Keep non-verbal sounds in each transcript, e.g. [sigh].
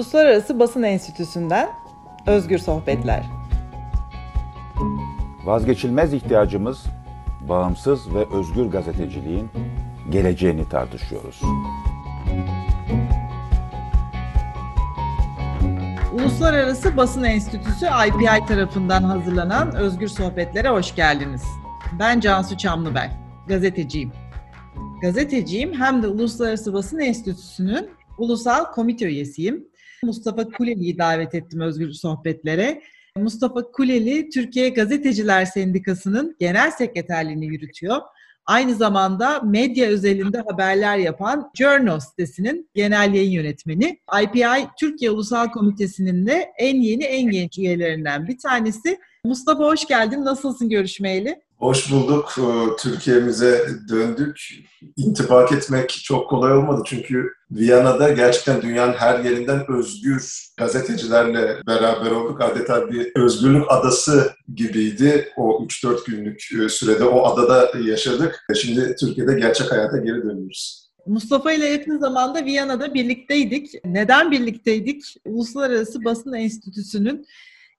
Uluslararası Basın Enstitüsü'nden Özgür Sohbetler. Vazgeçilmez ihtiyacımız bağımsız ve özgür gazeteciliğin geleceğini tartışıyoruz. Uluslararası Basın Enstitüsü IPI tarafından hazırlanan Özgür Sohbetlere hoş geldiniz. Ben Cansu Çamlıbel, gazeteciyim. Gazeteciyim hem de Uluslararası Basın Enstitüsü'nün ulusal komite üyesiyim. Mustafa Kuleli'yi davet ettim Özgür Sohbetlere. Mustafa Kuleli, Türkiye Gazeteciler Sendikası'nın genel sekreterliğini yürütüyor. Aynı zamanda medya özelinde haberler yapan Journal sitesinin genel yayın yönetmeni. IPI Türkiye Ulusal Komitesi'nin de en yeni en genç üyelerinden bir tanesi. Mustafa hoş geldin. Nasılsın görüşmeyeli? Hoş bulduk. Ee, Türkiye'mize döndük. İntibak etmek çok kolay olmadı çünkü Viyana'da gerçekten dünyanın her yerinden özgür gazetecilerle beraber olduk. Adeta bir özgürlük adası gibiydi o 3-4 günlük e, sürede. O adada yaşadık. Şimdi Türkiye'de gerçek hayata geri dönüyoruz. Mustafa ile yakın zamanda Viyana'da birlikteydik. Neden birlikteydik? Uluslararası Basın Enstitüsü'nün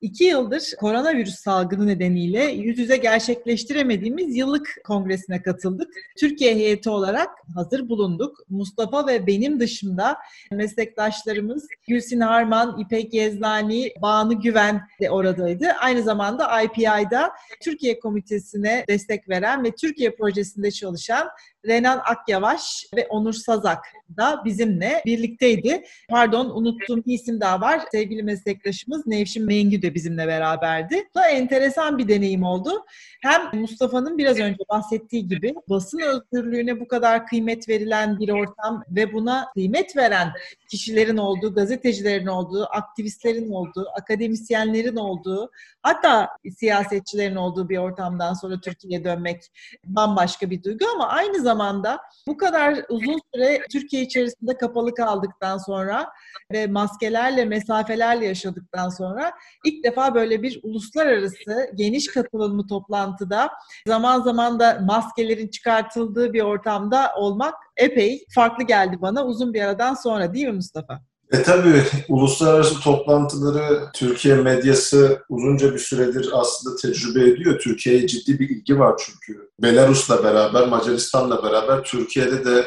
İki yıldır koronavirüs salgını nedeniyle yüz yüze gerçekleştiremediğimiz yıllık kongresine katıldık. Türkiye heyeti olarak hazır bulunduk. Mustafa ve benim dışında meslektaşlarımız Gülsin Harman, İpek Yezdani, Banu Güven de oradaydı. Aynı zamanda IPI'da Türkiye Komitesi'ne destek veren ve Türkiye projesinde çalışan Renan Akyavaş ve Onur Sazak da bizimle birlikteydi. Pardon unuttuğum bir isim daha var. Sevgili meslektaşımız Nevşin Mengü de bizimle beraberdi. Bu enteresan bir deneyim oldu. Hem Mustafa'nın biraz önce bahsettiği gibi basın özgürlüğüne bu kadar kıymet verilen bir ortam ve buna kıymet veren kişilerin olduğu, gazetecilerin olduğu, aktivistlerin olduğu, akademisyenlerin olduğu, hatta siyasetçilerin olduğu bir ortamdan sonra Türkiye'ye dönmek bambaşka bir duygu ama aynı zamanda bu kadar uzun süre Türkiye içerisinde kapalı kaldıktan sonra ve maskelerle, mesafelerle yaşadıktan sonra ilk defa böyle bir uluslararası geniş katılımlı toplantıda zaman zaman da maskelerin çıkartıldığı bir ortamda olmak epey farklı geldi bana uzun bir aradan sonra değil mi Mustafa? E tabii uluslararası toplantıları Türkiye medyası uzunca bir süredir aslında tecrübe ediyor. Türkiye'ye ciddi bir ilgi var çünkü. Belarus'la beraber, Macaristan'la beraber Türkiye'de de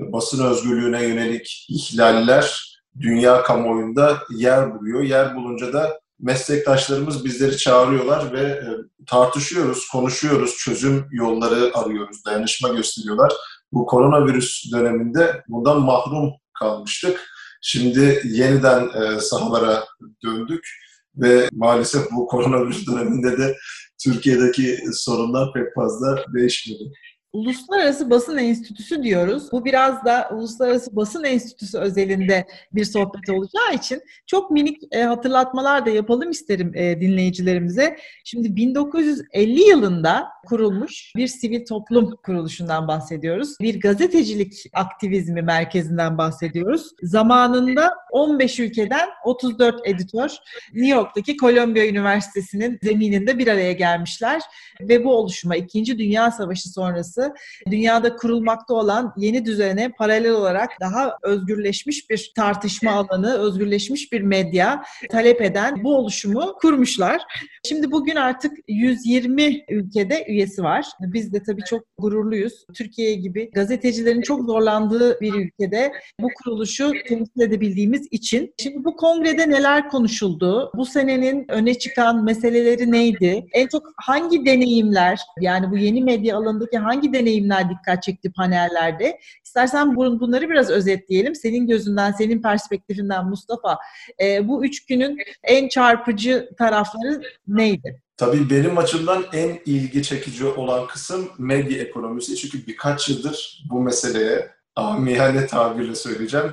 basın özgürlüğüne yönelik ihlaller dünya kamuoyunda yer buluyor. Yer bulunca da meslektaşlarımız bizleri çağırıyorlar ve e, tartışıyoruz, konuşuyoruz, çözüm yolları arıyoruz, dayanışma gösteriyorlar. Bu koronavirüs döneminde bundan mahrum kalmıştık. Şimdi yeniden e, sahalara döndük ve maalesef bu koronavirüs döneminde de Türkiye'deki sorunlar pek fazla değişmedi. Uluslararası Basın Enstitüsü diyoruz. Bu biraz da Uluslararası Basın Enstitüsü özelinde bir sohbet olacağı için çok minik e, hatırlatmalar da yapalım isterim e, dinleyicilerimize. Şimdi 1950 yılında kurulmuş bir sivil toplum kuruluşundan bahsediyoruz. Bir gazetecilik aktivizmi merkezinden bahsediyoruz. Zamanında 15 ülkeden 34 editör New York'taki Columbia Üniversitesi'nin zemininde bir araya gelmişler ve bu oluşuma 2. Dünya Savaşı sonrası dünyada kurulmakta olan yeni düzene paralel olarak daha özgürleşmiş bir tartışma alanı, özgürleşmiş bir medya talep eden bu oluşumu kurmuşlar. Şimdi bugün artık 120 ülkede üyesi var. Biz de tabii çok gururluyuz. Türkiye gibi gazetecilerin çok zorlandığı bir ülkede bu kuruluşu temsil edebildiğimiz için. Şimdi bu kongrede neler konuşuldu? Bu senenin öne çıkan meseleleri neydi? En çok hangi deneyimler yani bu yeni medya alanındaki hangi deneyimler dikkat çekti panellerde? İstersen bunları biraz özetleyelim. Senin gözünden, senin perspektifinden Mustafa. E, bu üç günün en çarpıcı tarafları neydi? Tabii benim açımdan en ilgi çekici olan kısım medya ekonomisi. Çünkü birkaç yıldır bu meseleye amiyane tabirle söyleyeceğim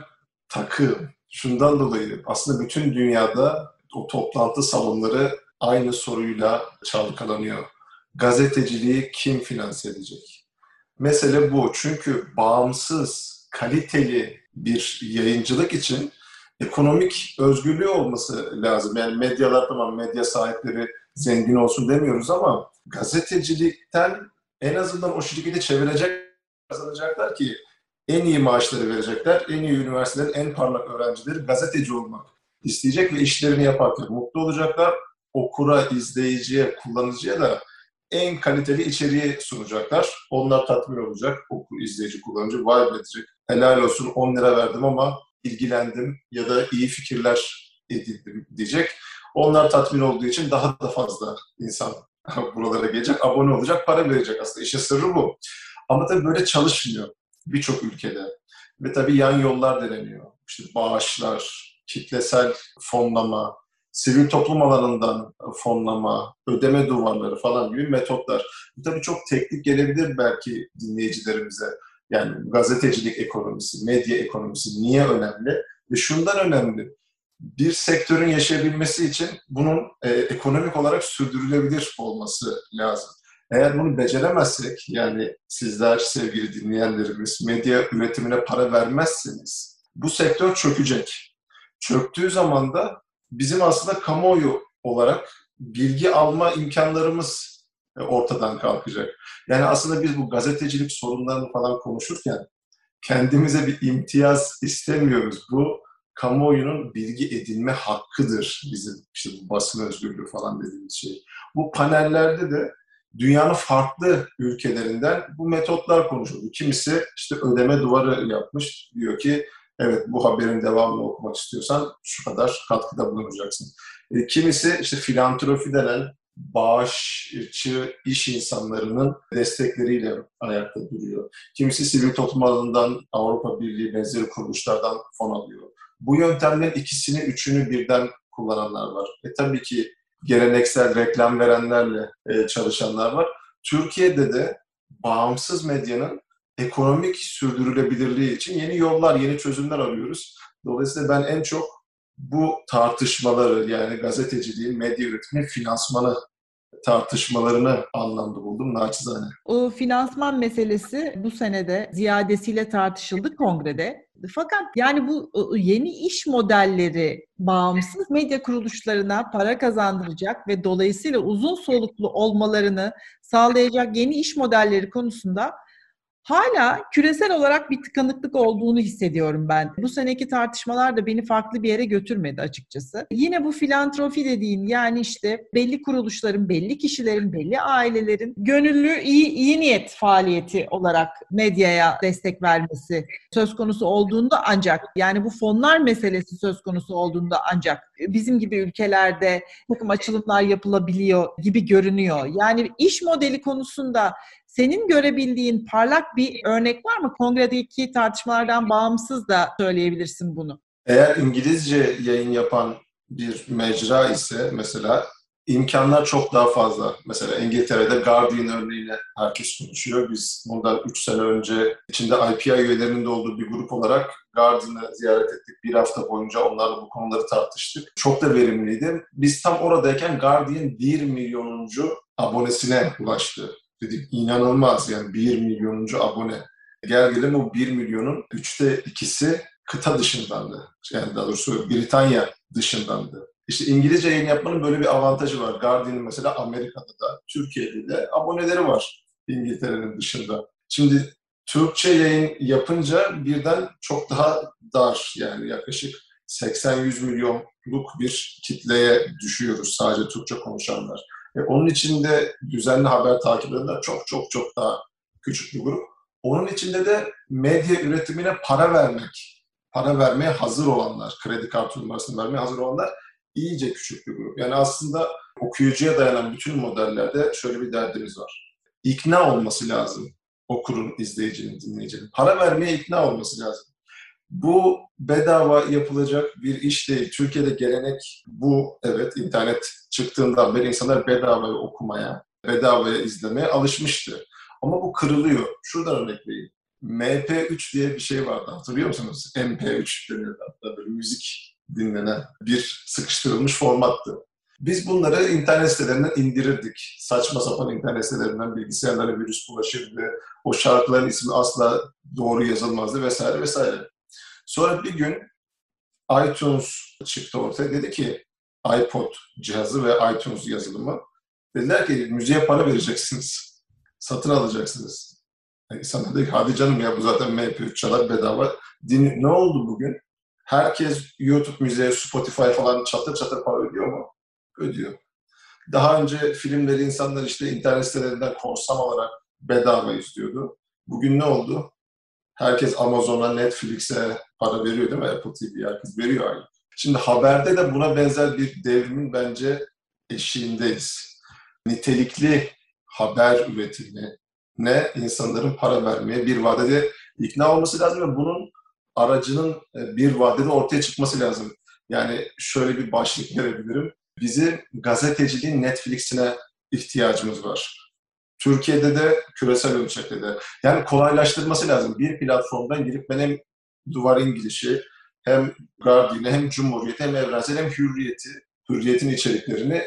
takığım. Şundan dolayı aslında bütün dünyada o toplantı salonları aynı soruyla çalkalanıyor. Gazeteciliği kim finanse edecek? Mesele bu. Çünkü bağımsız, kaliteli bir yayıncılık için ekonomik özgürlüğü olması lazım. Yani medyalar tamam medya sahipleri zengin olsun demiyoruz ama gazetecilikten en azından o şirketi çevirecek kazanacaklar ki en iyi maaşları verecekler, en iyi üniversitelerin en parlak öğrencileri gazeteci olmak isteyecek ve işlerini yaparken mutlu olacaklar. Okura, izleyiciye, kullanıcıya da en kaliteli içeriği sunacaklar. Onlar tatmin olacak. Okur, izleyici, kullanıcı vay edecek. Helal olsun 10 lira verdim ama ilgilendim ya da iyi fikirler edindim diyecek. Onlar tatmin olduğu için daha da fazla insan [laughs] buralara gelecek, abone olacak, para verecek. Aslında işe sırrı bu. Ama tabii böyle çalışmıyor birçok ülkede. Ve tabii yan yollar deneniyor. İşte bağışlar, kitlesel fonlama, sivil toplum alanından fonlama, ödeme duvarları falan gibi metotlar. Bu tabii çok teknik gelebilir belki dinleyicilerimize. Yani gazetecilik ekonomisi, medya ekonomisi niye önemli? Ve şundan önemli. Bir sektörün yaşayabilmesi için bunun e, ekonomik olarak sürdürülebilir olması lazım. Eğer bunu beceremezsek, yani sizler sevgili dinleyenlerimiz medya üretimine para vermezseniz bu sektör çökecek. Çöktüğü zaman da bizim aslında kamuoyu olarak bilgi alma imkanlarımız e, ortadan kalkacak. Yani aslında biz bu gazetecilik sorunlarını falan konuşurken kendimize bir imtiyaz istemiyoruz. Bu kamuoyunun bilgi edinme hakkıdır bizim işte bu basın özgürlüğü falan dediğimiz şey. Bu panellerde de dünyanın farklı ülkelerinden bu metotlar konuşuldu. Kimisi işte ödeme duvarı yapmış. Diyor ki evet bu haberin devamını okumak istiyorsan şu kadar katkıda bulunacaksın. E, kimisi işte filantrofi denen bağışçı iş insanlarının destekleriyle ayakta duruyor. Kimisi sivil toplum alanından Avrupa Birliği benzeri kuruluşlardan fon alıyor. Bu yöntemlerin ikisini, üçünü birden kullananlar var. E tabii ki geleneksel reklam verenlerle e, çalışanlar var. Türkiye'de de bağımsız medyanın ekonomik sürdürülebilirliği için yeni yollar, yeni çözümler arıyoruz. Dolayısıyla ben en çok bu tartışmaları yani gazeteciliğin, medya üretiminin finansmanı tartışmalarını anlamda buldum naçizane. O finansman meselesi bu senede ziyadesiyle tartışıldı kongrede. Fakat yani bu yeni iş modelleri bağımsız medya kuruluşlarına para kazandıracak ve dolayısıyla uzun soluklu olmalarını sağlayacak yeni iş modelleri konusunda hala küresel olarak bir tıkanıklık olduğunu hissediyorum ben. Bu seneki tartışmalar da beni farklı bir yere götürmedi açıkçası. Yine bu filantrofi dediğin yani işte belli kuruluşların, belli kişilerin, belli ailelerin gönüllü iyi, iyi niyet faaliyeti olarak medyaya destek vermesi söz konusu olduğunda ancak yani bu fonlar meselesi söz konusu olduğunda ancak bizim gibi ülkelerde takım açılımlar yapılabiliyor gibi görünüyor. Yani iş modeli konusunda senin görebildiğin parlak bir örnek var mı? Kongredeki tartışmalardan bağımsız da söyleyebilirsin bunu. Eğer İngilizce yayın yapan bir mecra ise mesela imkanlar çok daha fazla. Mesela İngiltere'de Guardian örneğiyle herkes konuşuyor. Biz bundan 3 sene önce içinde IPI üyelerinin de olduğu bir grup olarak Guardian'ı ziyaret ettik. Bir hafta boyunca onlarla bu konuları tartıştık. Çok da verimliydi. Biz tam oradayken Guardian 1 milyonuncu abonesine ulaştı dedik inanılmaz yani 1 milyonuncu abone. Gel gelelim o 1 milyonun üçte ikisi kıta dışındandı. Yani daha doğrusu Britanya dışındandı. İşte İngilizce yayın yapmanın böyle bir avantajı var. Guardian'ın mesela Amerika'da da, Türkiye'de de aboneleri var İngiltere'nin dışında. Şimdi Türkçe yayın yapınca birden çok daha dar yani yaklaşık 80-100 milyonluk bir kitleye düşüyoruz sadece Türkçe konuşanlar. E, onun içinde düzenli haber takip edenler çok çok çok daha küçük bir grup. Onun içinde de medya üretimine para vermek, para vermeye hazır olanlar, kredi kartı numarasını vermeye hazır olanlar iyice küçük bir grup. Yani aslında okuyucuya dayanan bütün modellerde şöyle bir derdimiz var. İkna olması lazım okurun, izleyicinin, dinleyicinin. Para vermeye ikna olması lazım. Bu bedava yapılacak bir iş değil. Türkiye'de gelenek bu. Evet internet çıktığından beri insanlar bedavaya okumaya, bedavaya izlemeye alışmıştı. Ama bu kırılıyor. Şuradan örnek vereyim. MP3 diye bir şey vardı hatırlıyor musunuz? MP3 deniyordu hatta böyle müzik dinlenen bir sıkıştırılmış formattı. Biz bunları internet sitelerinden indirirdik. Saçma sapan internet sitelerinden bilgisayarlara virüs bulaşırdı. O şarkıların ismi asla doğru yazılmazdı vesaire vesaire. Sonra bir gün iTunes çıktı ortaya. Dedi ki iPod cihazı ve iTunes yazılımı. Dediler ki müziğe para vereceksiniz. Satın alacaksınız. Yani sana dedi hadi canım ya bu zaten MP3 çalar bedava. Din ne oldu bugün? Herkes YouTube müziğe, Spotify falan çatır çatır para ödüyor mu? Ödüyor. Daha önce filmleri insanlar işte internet sitelerinden korsan olarak bedava izliyordu. Bugün ne oldu? Herkes Amazon'a, Netflix'e para veriyor değil mi? Apple TV herkes veriyor aynı. Şimdi haberde de buna benzer bir devrimin bence eşiğindeyiz. Nitelikli haber üretimi ne insanların para vermeye bir vadede ikna olması lazım ve bunun aracının e, bir vadede ortaya çıkması lazım. Yani şöyle bir başlık verebilirim. Bizim gazeteciliğin Netflix'ine ihtiyacımız var. Türkiye'de de küresel ölçekte de. Yani kolaylaştırması lazım. Bir platformdan girip ben hem Duvar İngiliz'i hem Guardian'ı hem Cumhuriyet'i hem Evrensel hem Hürriyet'i, Hürriyet'in içeriklerini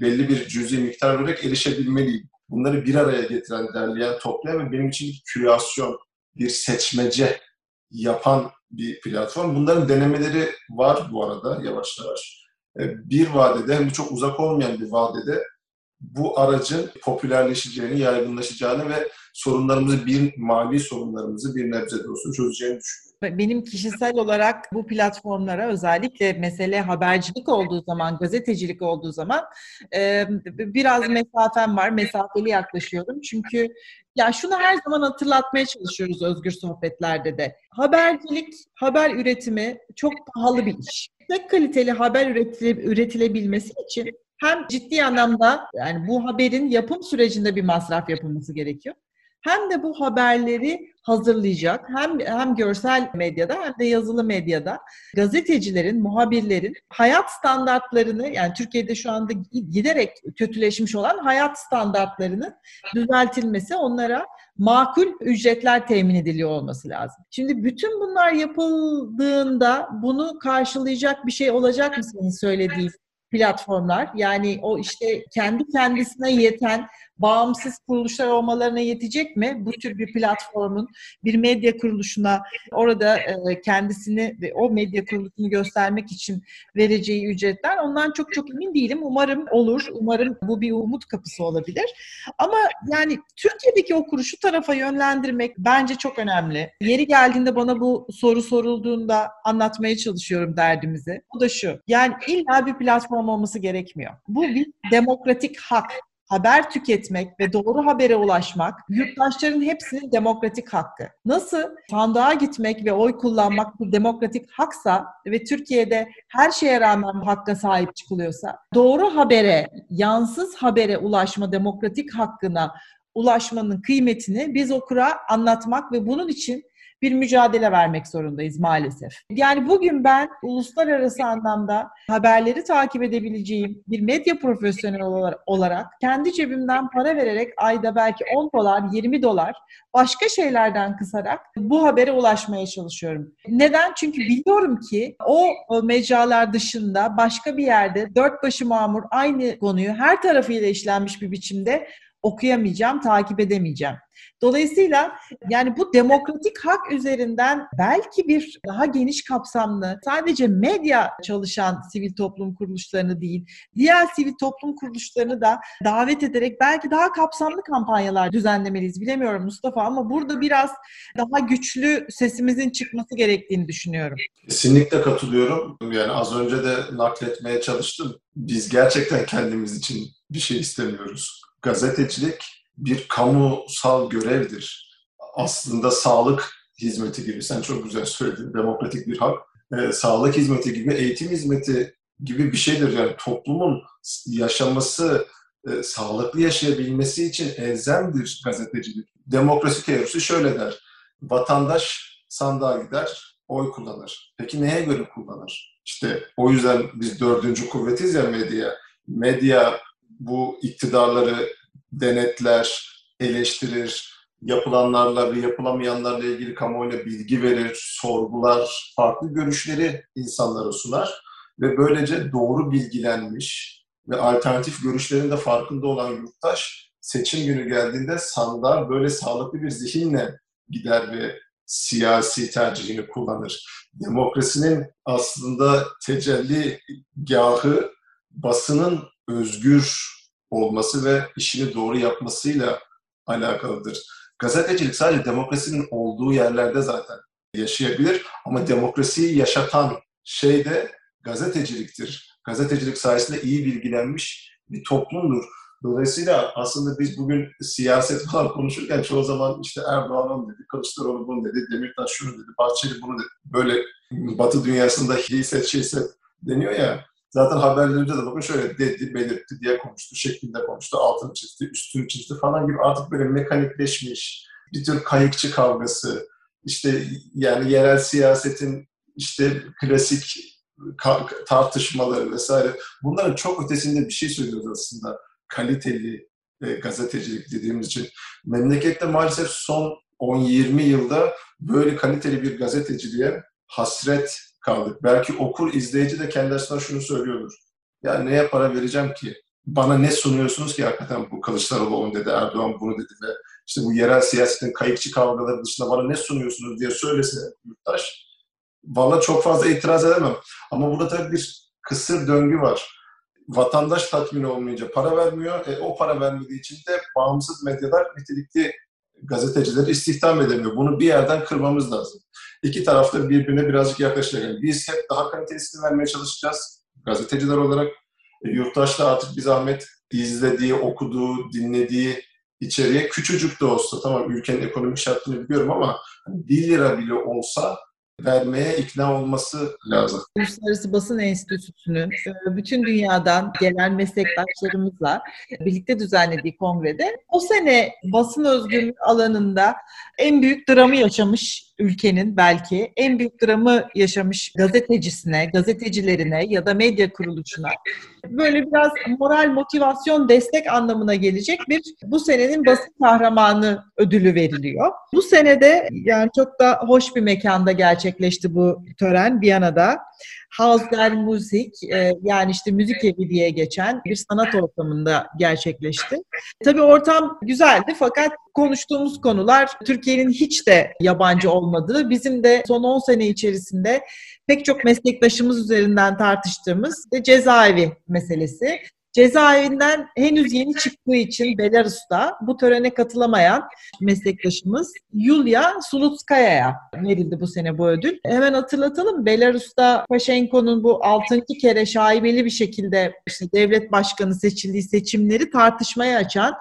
belli bir cüzi miktar vererek erişebilmeliyim. Bunları bir araya getiren, derleyen, toplayan ve benim için bir kürasyon, bir seçmece yapan bir platform. Bunların denemeleri var bu arada yavaş yavaş. E, bir vadede hem de çok uzak olmayan bir vadede bu aracın popülerleşeceğini, yaygınlaşacağını ve sorunlarımızı, bir mali sorunlarımızı bir nebze de olsun çözeceğini düşünüyorum. Benim kişisel olarak bu platformlara özellikle mesele habercilik olduğu zaman, gazetecilik olduğu zaman biraz mesafem var, mesafeli yaklaşıyorum. Çünkü ya şunu her zaman hatırlatmaya çalışıyoruz özgür sohbetlerde de. Habercilik, haber üretimi çok pahalı bir iş. Tek kaliteli haber üretilebilmesi için hem ciddi anlamda yani bu haberin yapım sürecinde bir masraf yapılması gerekiyor. Hem de bu haberleri hazırlayacak hem hem görsel medyada hem de yazılı medyada gazetecilerin, muhabirlerin hayat standartlarını yani Türkiye'de şu anda giderek kötüleşmiş olan hayat standartlarının düzeltilmesi, onlara makul ücretler temin ediliyor olması lazım. Şimdi bütün bunlar yapıldığında bunu karşılayacak bir şey olacak mı senin söylediğin platformlar? Yani o işte kendi kendisine yeten bağımsız kuruluşlar olmalarına yetecek mi? Bu tür bir platformun bir medya kuruluşuna orada e, kendisini ve o medya kuruluşunu göstermek için vereceği ücretler ondan çok çok emin değilim. Umarım olur. Umarım bu bir umut kapısı olabilir. Ama yani Türkiye'deki o kuruşu tarafa yönlendirmek bence çok önemli. Yeri geldiğinde bana bu soru sorulduğunda anlatmaya çalışıyorum derdimizi. O da şu. Yani illa bir platform olması gerekmiyor. Bu bir demokratik hak haber tüketmek ve doğru habere ulaşmak yurttaşların hepsinin demokratik hakkı. Nasıl sandığa gitmek ve oy kullanmak bir demokratik haksa ve Türkiye'de her şeye rağmen bu hakka sahip çıkılıyorsa doğru habere, yansız habere ulaşma demokratik hakkına ulaşmanın kıymetini biz okura anlatmak ve bunun için bir mücadele vermek zorundayız maalesef. Yani bugün ben uluslararası anlamda haberleri takip edebileceğim bir medya profesyoneli olarak kendi cebimden para vererek ayda belki 10 dolar, 20 dolar başka şeylerden kısarak bu habere ulaşmaya çalışıyorum. Neden? Çünkü biliyorum ki o mecralar dışında başka bir yerde dört başı mamur aynı konuyu her tarafıyla işlenmiş bir biçimde okuyamayacağım, takip edemeyeceğim. Dolayısıyla yani bu demokratik hak üzerinden belki bir daha geniş kapsamlı sadece medya çalışan sivil toplum kuruluşlarını değil, diğer sivil toplum kuruluşlarını da davet ederek belki daha kapsamlı kampanyalar düzenlemeliyiz. Bilemiyorum Mustafa ama burada biraz daha güçlü sesimizin çıkması gerektiğini düşünüyorum. Kesinlikle katılıyorum. Yani az önce de nakletmeye çalıştım. Biz gerçekten kendimiz için bir şey istemiyoruz. Gazetecilik bir kamusal görevdir. Aslında sağlık hizmeti gibi, sen çok güzel söyledin, demokratik bir hak. E, sağlık hizmeti gibi, eğitim hizmeti gibi bir şeydir. Yani toplumun yaşaması, e, sağlıklı yaşayabilmesi için elzemdir gazetecilik. Demokrasi teorisi şöyle der, vatandaş sandığa gider, oy kullanır. Peki neye göre kullanır? İşte o yüzden biz dördüncü kuvvetiz ya medya. Medya bu iktidarları denetler, eleştirir, yapılanlarla ve yapılamayanlarla ilgili kamuoyuna bilgi verir, sorgular, farklı görüşleri insanlara sunar ve böylece doğru bilgilenmiş ve alternatif görüşlerin de farkında olan yurttaş seçim günü geldiğinde sandığa böyle sağlıklı bir zihinle gider ve siyasi tercihini kullanır. Demokrasinin aslında tecelli gahı basının özgür olması ve işini doğru yapmasıyla alakalıdır. Gazetecilik sadece demokrasinin olduğu yerlerde zaten yaşayabilir. Ama demokrasiyi yaşatan şey de gazeteciliktir. Gazetecilik sayesinde iyi bilgilenmiş bir toplumdur. Dolayısıyla aslında biz bugün siyaset falan konuşurken çoğu zaman işte Erdoğan onu dedi, Kılıçdaroğlu bunu dedi, Demirtaş şunu dedi, Bahçeli bunu dedi. Böyle Batı dünyasında hisset şeyset deniyor ya. Zaten haberlerinde de bakın şöyle dedi, belirtti diye konuştu, şeklinde konuştu, altını çizdi, üstünü çizdi falan gibi artık böyle mekanikleşmiş bir tür kayıkçı kavgası, işte yani yerel siyasetin işte klasik tartışmaları vesaire bunların çok ötesinde bir şey söylüyoruz aslında kaliteli e, gazetecilik dediğimiz için. Memlekette maalesef son 10-20 yılda böyle kaliteli bir gazeteciliğe hasret kaldık. Belki okur, izleyici de kendi şunu söylüyordur. Ya neye para vereceğim ki? Bana ne sunuyorsunuz ki hakikaten bu Kılıçdaroğlu onu dedi, Erdoğan bunu dedi ve işte bu yerel siyasetin kayıkçı kavgaları dışında bana ne sunuyorsunuz diye söylese yurttaş, valla çok fazla itiraz edemem. Ama burada tabii bir kısır döngü var. Vatandaş tatmin olmayınca para vermiyor. E, o para vermediği için de bağımsız medyalar nitelikli gazetecileri istihdam edemiyor. Bunu bir yerden kırmamız lazım. İki tarafta birbirine birazcık yaklaşacak. biz hep daha kalitesini vermeye çalışacağız gazeteciler olarak. E, yurttaş da artık bir zahmet izlediği, okuduğu, dinlediği içeriye küçücük de olsa tamam ülkenin ekonomik şartını biliyorum ama 1 lira bile olsa vermeye ikna olması lazım. Uluslararası Basın Enstitüsü'nün e, bütün dünyadan gelen meslektaşlarımızla birlikte düzenlediği kongrede o sene basın özgürlüğü alanında en büyük dramı yaşamış ülkenin belki en büyük dramı yaşamış gazetecisine, gazetecilerine ya da medya kuruluşuna böyle biraz moral motivasyon destek anlamına gelecek bir bu senenin basın kahramanı ödülü veriliyor. Bu senede yani çok da hoş bir mekanda gerçekleşti bu tören Viyana'da. Haus der Musik e, yani işte müzik evi diye geçen bir sanat ortamında gerçekleşti. Tabii ortam güzeldi fakat konuştuğumuz konular Türkiye'nin hiç de yabancı olmadığı, bizim de son 10 sene içerisinde pek çok meslektaşımız üzerinden tartıştığımız cezaevi meselesi. Cezaevinden henüz yeni çıktığı için Belarus'ta bu törene katılamayan meslektaşımız Yulia Sulutskaya'ya verildi bu sene bu ödül. Hemen hatırlatalım Belarus'ta Paşenko'nun bu altıncı kere şaibeli bir şekilde işte devlet başkanı seçildiği seçimleri tartışmaya açan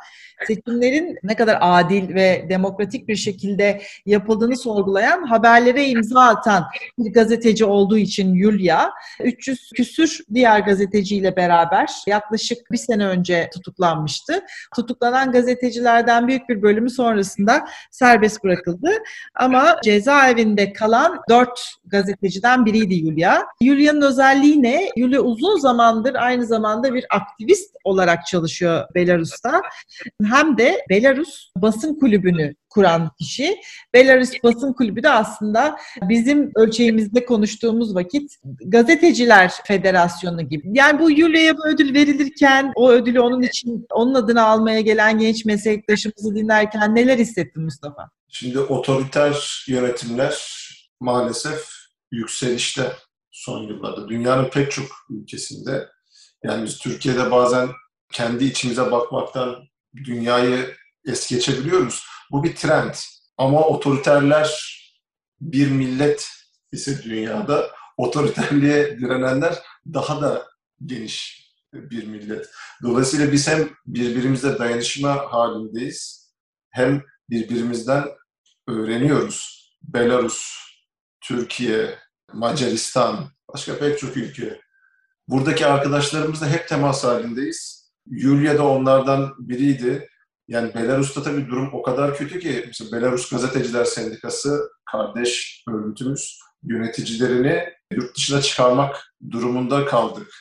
seçimlerin ne kadar adil ve demokratik bir şekilde yapıldığını sorgulayan haberlere imza atan bir gazeteci olduğu için Yulia 300 küsür diğer gazeteciyle beraber yaklaşık bir sene önce tutuklanmıştı. Tutuklanan gazetecilerden büyük bir bölümü sonrasında serbest bırakıldı. Ama cezaevinde kalan dört gazeteciden biriydi Yulia. Yulia'nın özelliği ne? Yulia uzun zamandır aynı zamanda bir aktivist olarak çalışıyor Belarus'ta hem de Belarus Basın Kulübü'nü kuran kişi. Belarus Basın Kulübü de aslında bizim ölçeğimizde konuştuğumuz vakit Gazeteciler Federasyonu gibi. Yani bu Yulia'ya bu ödül verilirken o ödülü onun için onun adına almaya gelen genç meslektaşımızı dinlerken neler hissettin Mustafa? Şimdi otoriter yönetimler maalesef yükselişte son yıllarda. Dünyanın pek çok ülkesinde yani biz Türkiye'de bazen kendi içimize bakmaktan dünyayı es geçebiliyoruz. Bu bir trend. Ama otoriterler bir millet ise dünyada otoriterliğe direnenler daha da geniş bir millet. Dolayısıyla biz hem birbirimizle dayanışma halindeyiz hem birbirimizden öğreniyoruz. Belarus, Türkiye, Macaristan, başka pek çok ülke. Buradaki arkadaşlarımızla hep temas halindeyiz. Yulia da onlardan biriydi. Yani Belarus'ta tabii durum o kadar kötü ki mesela Belarus Gazeteciler Sendikası kardeş örgütümüz yöneticilerini yurt dışına çıkarmak durumunda kaldık.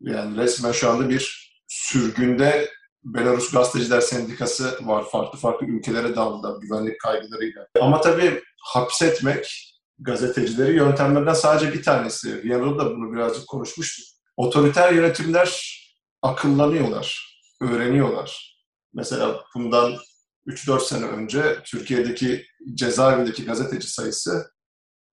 Yani resmen şu anda bir sürgünde Belarus Gazeteciler Sendikası var. Farklı farklı ülkelere dağıldılar güvenlik kaygılarıyla. Ama tabii hapsetmek gazetecileri yöntemlerden sadece bir tanesi. Viyana'da da bunu birazcık konuşmuştuk. Otoriter yönetimler akıllanıyorlar, öğreniyorlar. Mesela bundan 3-4 sene önce Türkiye'deki cezaevindeki gazeteci sayısı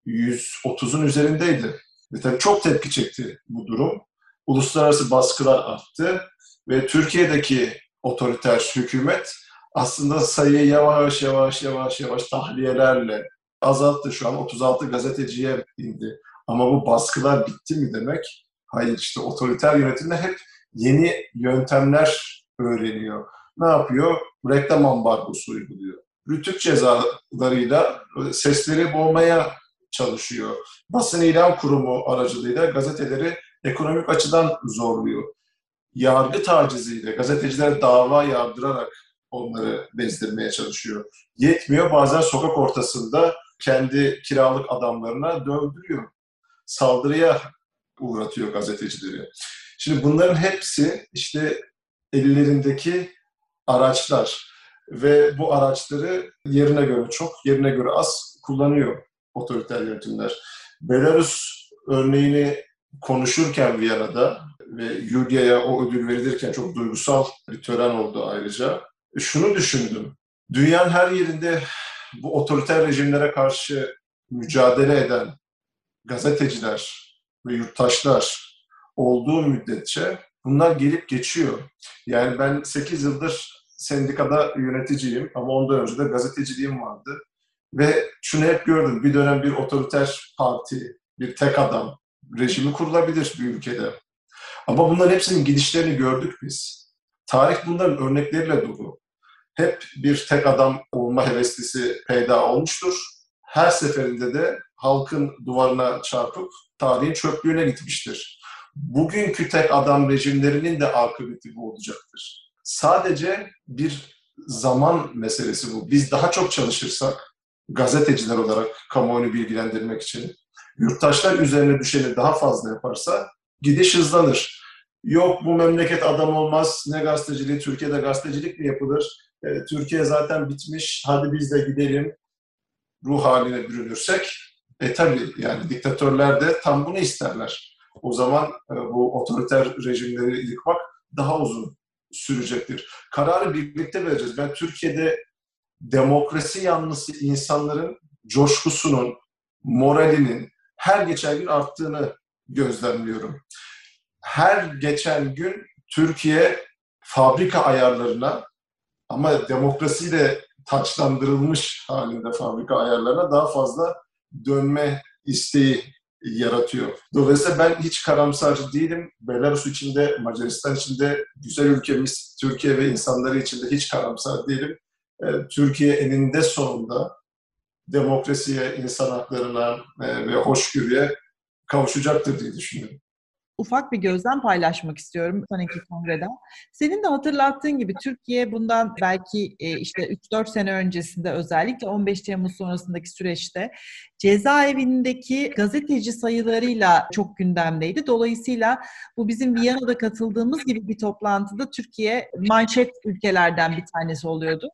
130'un üzerindeydi. Ve tabii çok tepki çekti bu durum. Uluslararası baskılar arttı ve Türkiye'deki otoriter hükümet aslında sayıyı yavaş yavaş yavaş yavaş tahliyelerle azalttı. Şu an 36 gazeteciye indi. Ama bu baskılar bitti mi demek? Hayır işte otoriter yönetimde hep yeni yöntemler öğreniyor. Ne yapıyor? Reklam ambargosu uyguluyor. Rütük cezalarıyla sesleri boğmaya çalışıyor. Basın ilan kurumu aracılığıyla gazeteleri ekonomik açıdan zorluyor. Yargı taciziyle gazetecilere dava yardırarak onları bezdirmeye çalışıyor. Yetmiyor bazen sokak ortasında kendi kiralık adamlarına dövdürüyor. Saldırıya uğratıyor gazetecileri. Şimdi bunların hepsi işte ellerindeki araçlar ve bu araçları yerine göre çok, yerine göre az kullanıyor otoriter yönetimler. Belarus örneğini konuşurken Viyana'da ve Yulia'ya o ödül verilirken çok duygusal bir tören oldu ayrıca. Şunu düşündüm. Dünyanın her yerinde bu otoriter rejimlere karşı mücadele eden gazeteciler ve yurttaşlar olduğu müddetçe bunlar gelip geçiyor. Yani ben 8 yıldır sendikada yöneticiyim ama ondan önce de gazeteciliğim vardı. Ve şunu hep gördüm. Bir dönem bir otoriter parti, bir tek adam rejimi kurulabilir bir ülkede. Ama bunların hepsinin gidişlerini gördük biz. Tarih bunların örnekleriyle dolu. Hep bir tek adam olma heveslisi peyda olmuştur. Her seferinde de halkın duvarına çarpıp tarihin çöplüğüne gitmiştir. Bugünkü tek adam rejimlerinin de akıbeti bu olacaktır. Sadece bir zaman meselesi bu. Biz daha çok çalışırsak, gazeteciler olarak kamuoyunu bilgilendirmek için, yurttaşlar üzerine düşeni daha fazla yaparsa gidiş hızlanır. Yok bu memleket adam olmaz, ne gazeteciliği, Türkiye'de gazetecilik mi yapılır? E, Türkiye zaten bitmiş, hadi biz de gidelim ruh haline bürünürsek, e tabi yani diktatörler de tam bunu isterler. O zaman e, bu otoriter rejimleri yıkmak daha uzun sürecektir. Kararı birlikte vereceğiz. Ben Türkiye'de demokrasi yanlısı insanların coşkusunun, moralinin her geçen gün arttığını gözlemliyorum. Her geçen gün Türkiye fabrika ayarlarına ama demokrasiyle taçlandırılmış halinde fabrika ayarlarına daha fazla dönme isteği yaratıyor. Dolayısıyla ben hiç karamsarcı değilim. Belarus için de, Macaristan için de, güzel ülkemiz Türkiye ve insanları için de hiç karamsar değilim. Ee, Türkiye eninde sonunda demokrasiye, insan haklarına e, ve hoşgörüye kavuşacaktır diye düşünüyorum ufak bir gözlem paylaşmak istiyorum sonraki kongreden. Senin de hatırlattığın gibi Türkiye bundan belki e, işte 3-4 sene öncesinde özellikle 15 Temmuz sonrasındaki süreçte cezaevindeki gazeteci sayılarıyla çok gündemdeydi. Dolayısıyla bu bizim Viyana'da katıldığımız gibi bir toplantıda Türkiye manşet ülkelerden bir tanesi oluyordu.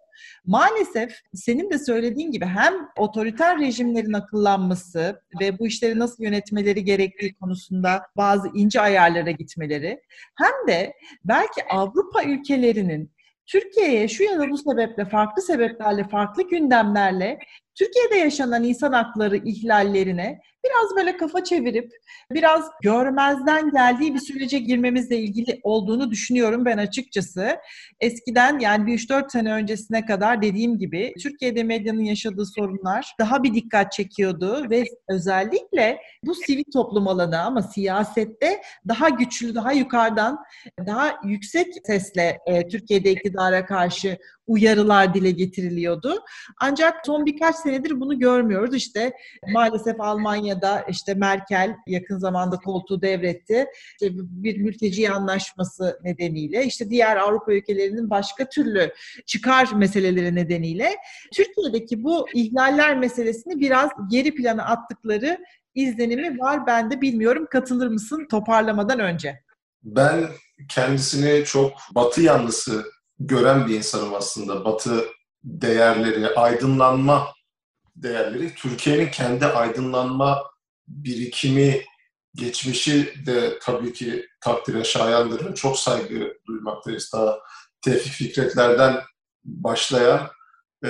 Maalesef senin de söylediğin gibi hem otoriter rejimlerin akıllanması ve bu işleri nasıl yönetmeleri gerektiği konusunda bazı ince ayarlara gitmeleri hem de belki Avrupa ülkelerinin Türkiye'ye şu ya da bu sebeple farklı sebeplerle farklı gündemlerle Türkiye'de yaşanan insan hakları ihlallerine biraz böyle kafa çevirip biraz görmezden geldiği bir sürece girmemizle ilgili olduğunu düşünüyorum ben açıkçası. Eskiden yani bir 3-4 sene öncesine kadar dediğim gibi Türkiye'de medyanın yaşadığı sorunlar daha bir dikkat çekiyordu ve özellikle bu sivil toplum alanı ama siyasette daha güçlü, daha yukarıdan, daha yüksek sesle e, Türkiye'de iktidara karşı uyarılar dile getiriliyordu. Ancak son birkaç senedir bunu görmüyoruz. İşte maalesef Almanya'da işte Merkel yakın zamanda koltuğu devretti. İşte bir mülteci anlaşması nedeniyle işte diğer Avrupa ülkelerinin başka türlü çıkar meseleleri nedeniyle Türkiye'deki bu ihlaller meselesini biraz geri plana attıkları izlenimi var. Ben de bilmiyorum katılır mısın toparlamadan önce? Ben kendisini çok batı yanlısı gören bir insanım aslında. Batı değerleri, aydınlanma değerleri. Türkiye'nin kendi aydınlanma birikimi, geçmişi de tabii ki takdire şayandır. Çok saygı duymaktayız. Daha Tevfik Fikretler'den başlayan e,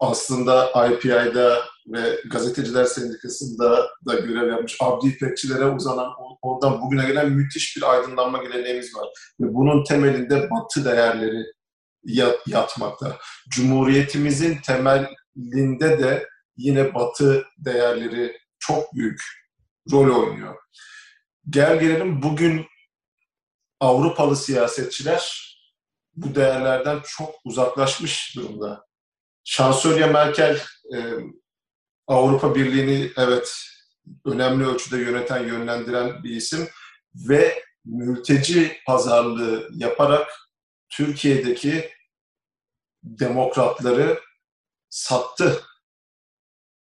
aslında IPI'da ve Gazeteciler Sendikası'nda da görev yapmış Abdi İpekçilere uzanan oradan bugüne gelen müthiş bir aydınlanma geleneğimiz var. Ve bunun temelinde batı değerleri yatmakta. Cumhuriyetimizin temelinde de yine Batı değerleri çok büyük rol oynuyor. Gel gelelim bugün Avrupalı siyasetçiler bu değerlerden çok uzaklaşmış durumda. Şansölye Merkel e, Avrupa Birliği'ni evet önemli ölçüde yöneten, yönlendiren bir isim ve mülteci pazarlığı yaparak Türkiye'deki demokratları sattı.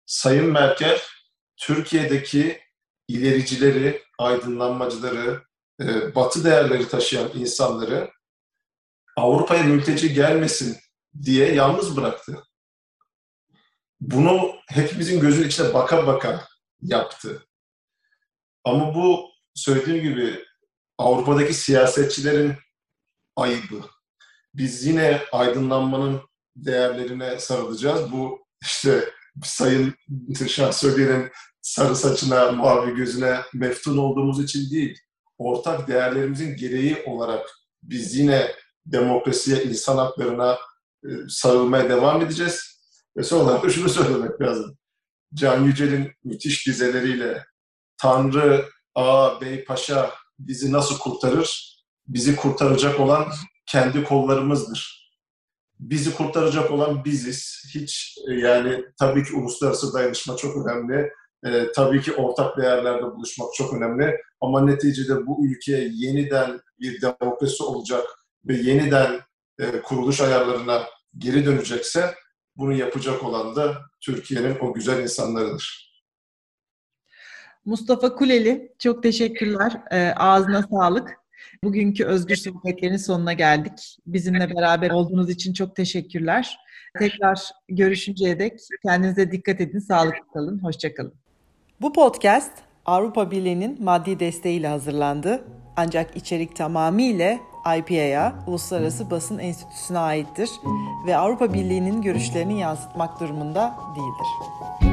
Sayın Merkel Türkiye'deki ilericileri, aydınlanmacıları, e, batı değerleri taşıyan insanları Avrupa'ya mülteci gelmesin diye yalnız bıraktı. Bunu hepimizin gözünün içine baka baka yaptı. Ama bu söylediğim gibi Avrupa'daki siyasetçilerin ayıbı. Biz yine aydınlanmanın değerlerine sarılacağız. Bu işte Sayın Şahsölye'nin sarı saçına, mavi gözüne meftun olduğumuz için değil, ortak değerlerimizin gereği olarak biz yine demokrasiye, insan haklarına e, sarılmaya devam edeceğiz. Ve son olarak da şunu söylemek lazım. Can Yücel'in müthiş dizeleriyle Tanrı, Ağa, Bey, Paşa bizi nasıl kurtarır? Bizi kurtaracak olan kendi kollarımızdır. Bizi kurtaracak olan biziz. Hiç e, yani tabii ki uluslararası dayanışma çok önemli. E, tabii ki ortak değerlerde buluşmak çok önemli. Ama neticede bu ülke yeniden bir demokrasi olacak ve yeniden e, kuruluş ayarlarına geri dönecekse bunu yapacak olan da Türkiye'nin o güzel insanlarıdır. Mustafa Kuleli çok teşekkürler. E, ağzına sağlık. Bugünkü Özgür Sohbetlerin sonuna geldik. Bizimle beraber olduğunuz için çok teşekkürler. Tekrar görüşünceye dek kendinize dikkat edin, sağlıklı kalın, hoşçakalın. Bu podcast Avrupa Birliği'nin maddi desteğiyle hazırlandı. Ancak içerik tamamıyla IPA'ya, Uluslararası Basın Enstitüsü'ne aittir ve Avrupa Birliği'nin görüşlerini yansıtmak durumunda değildir.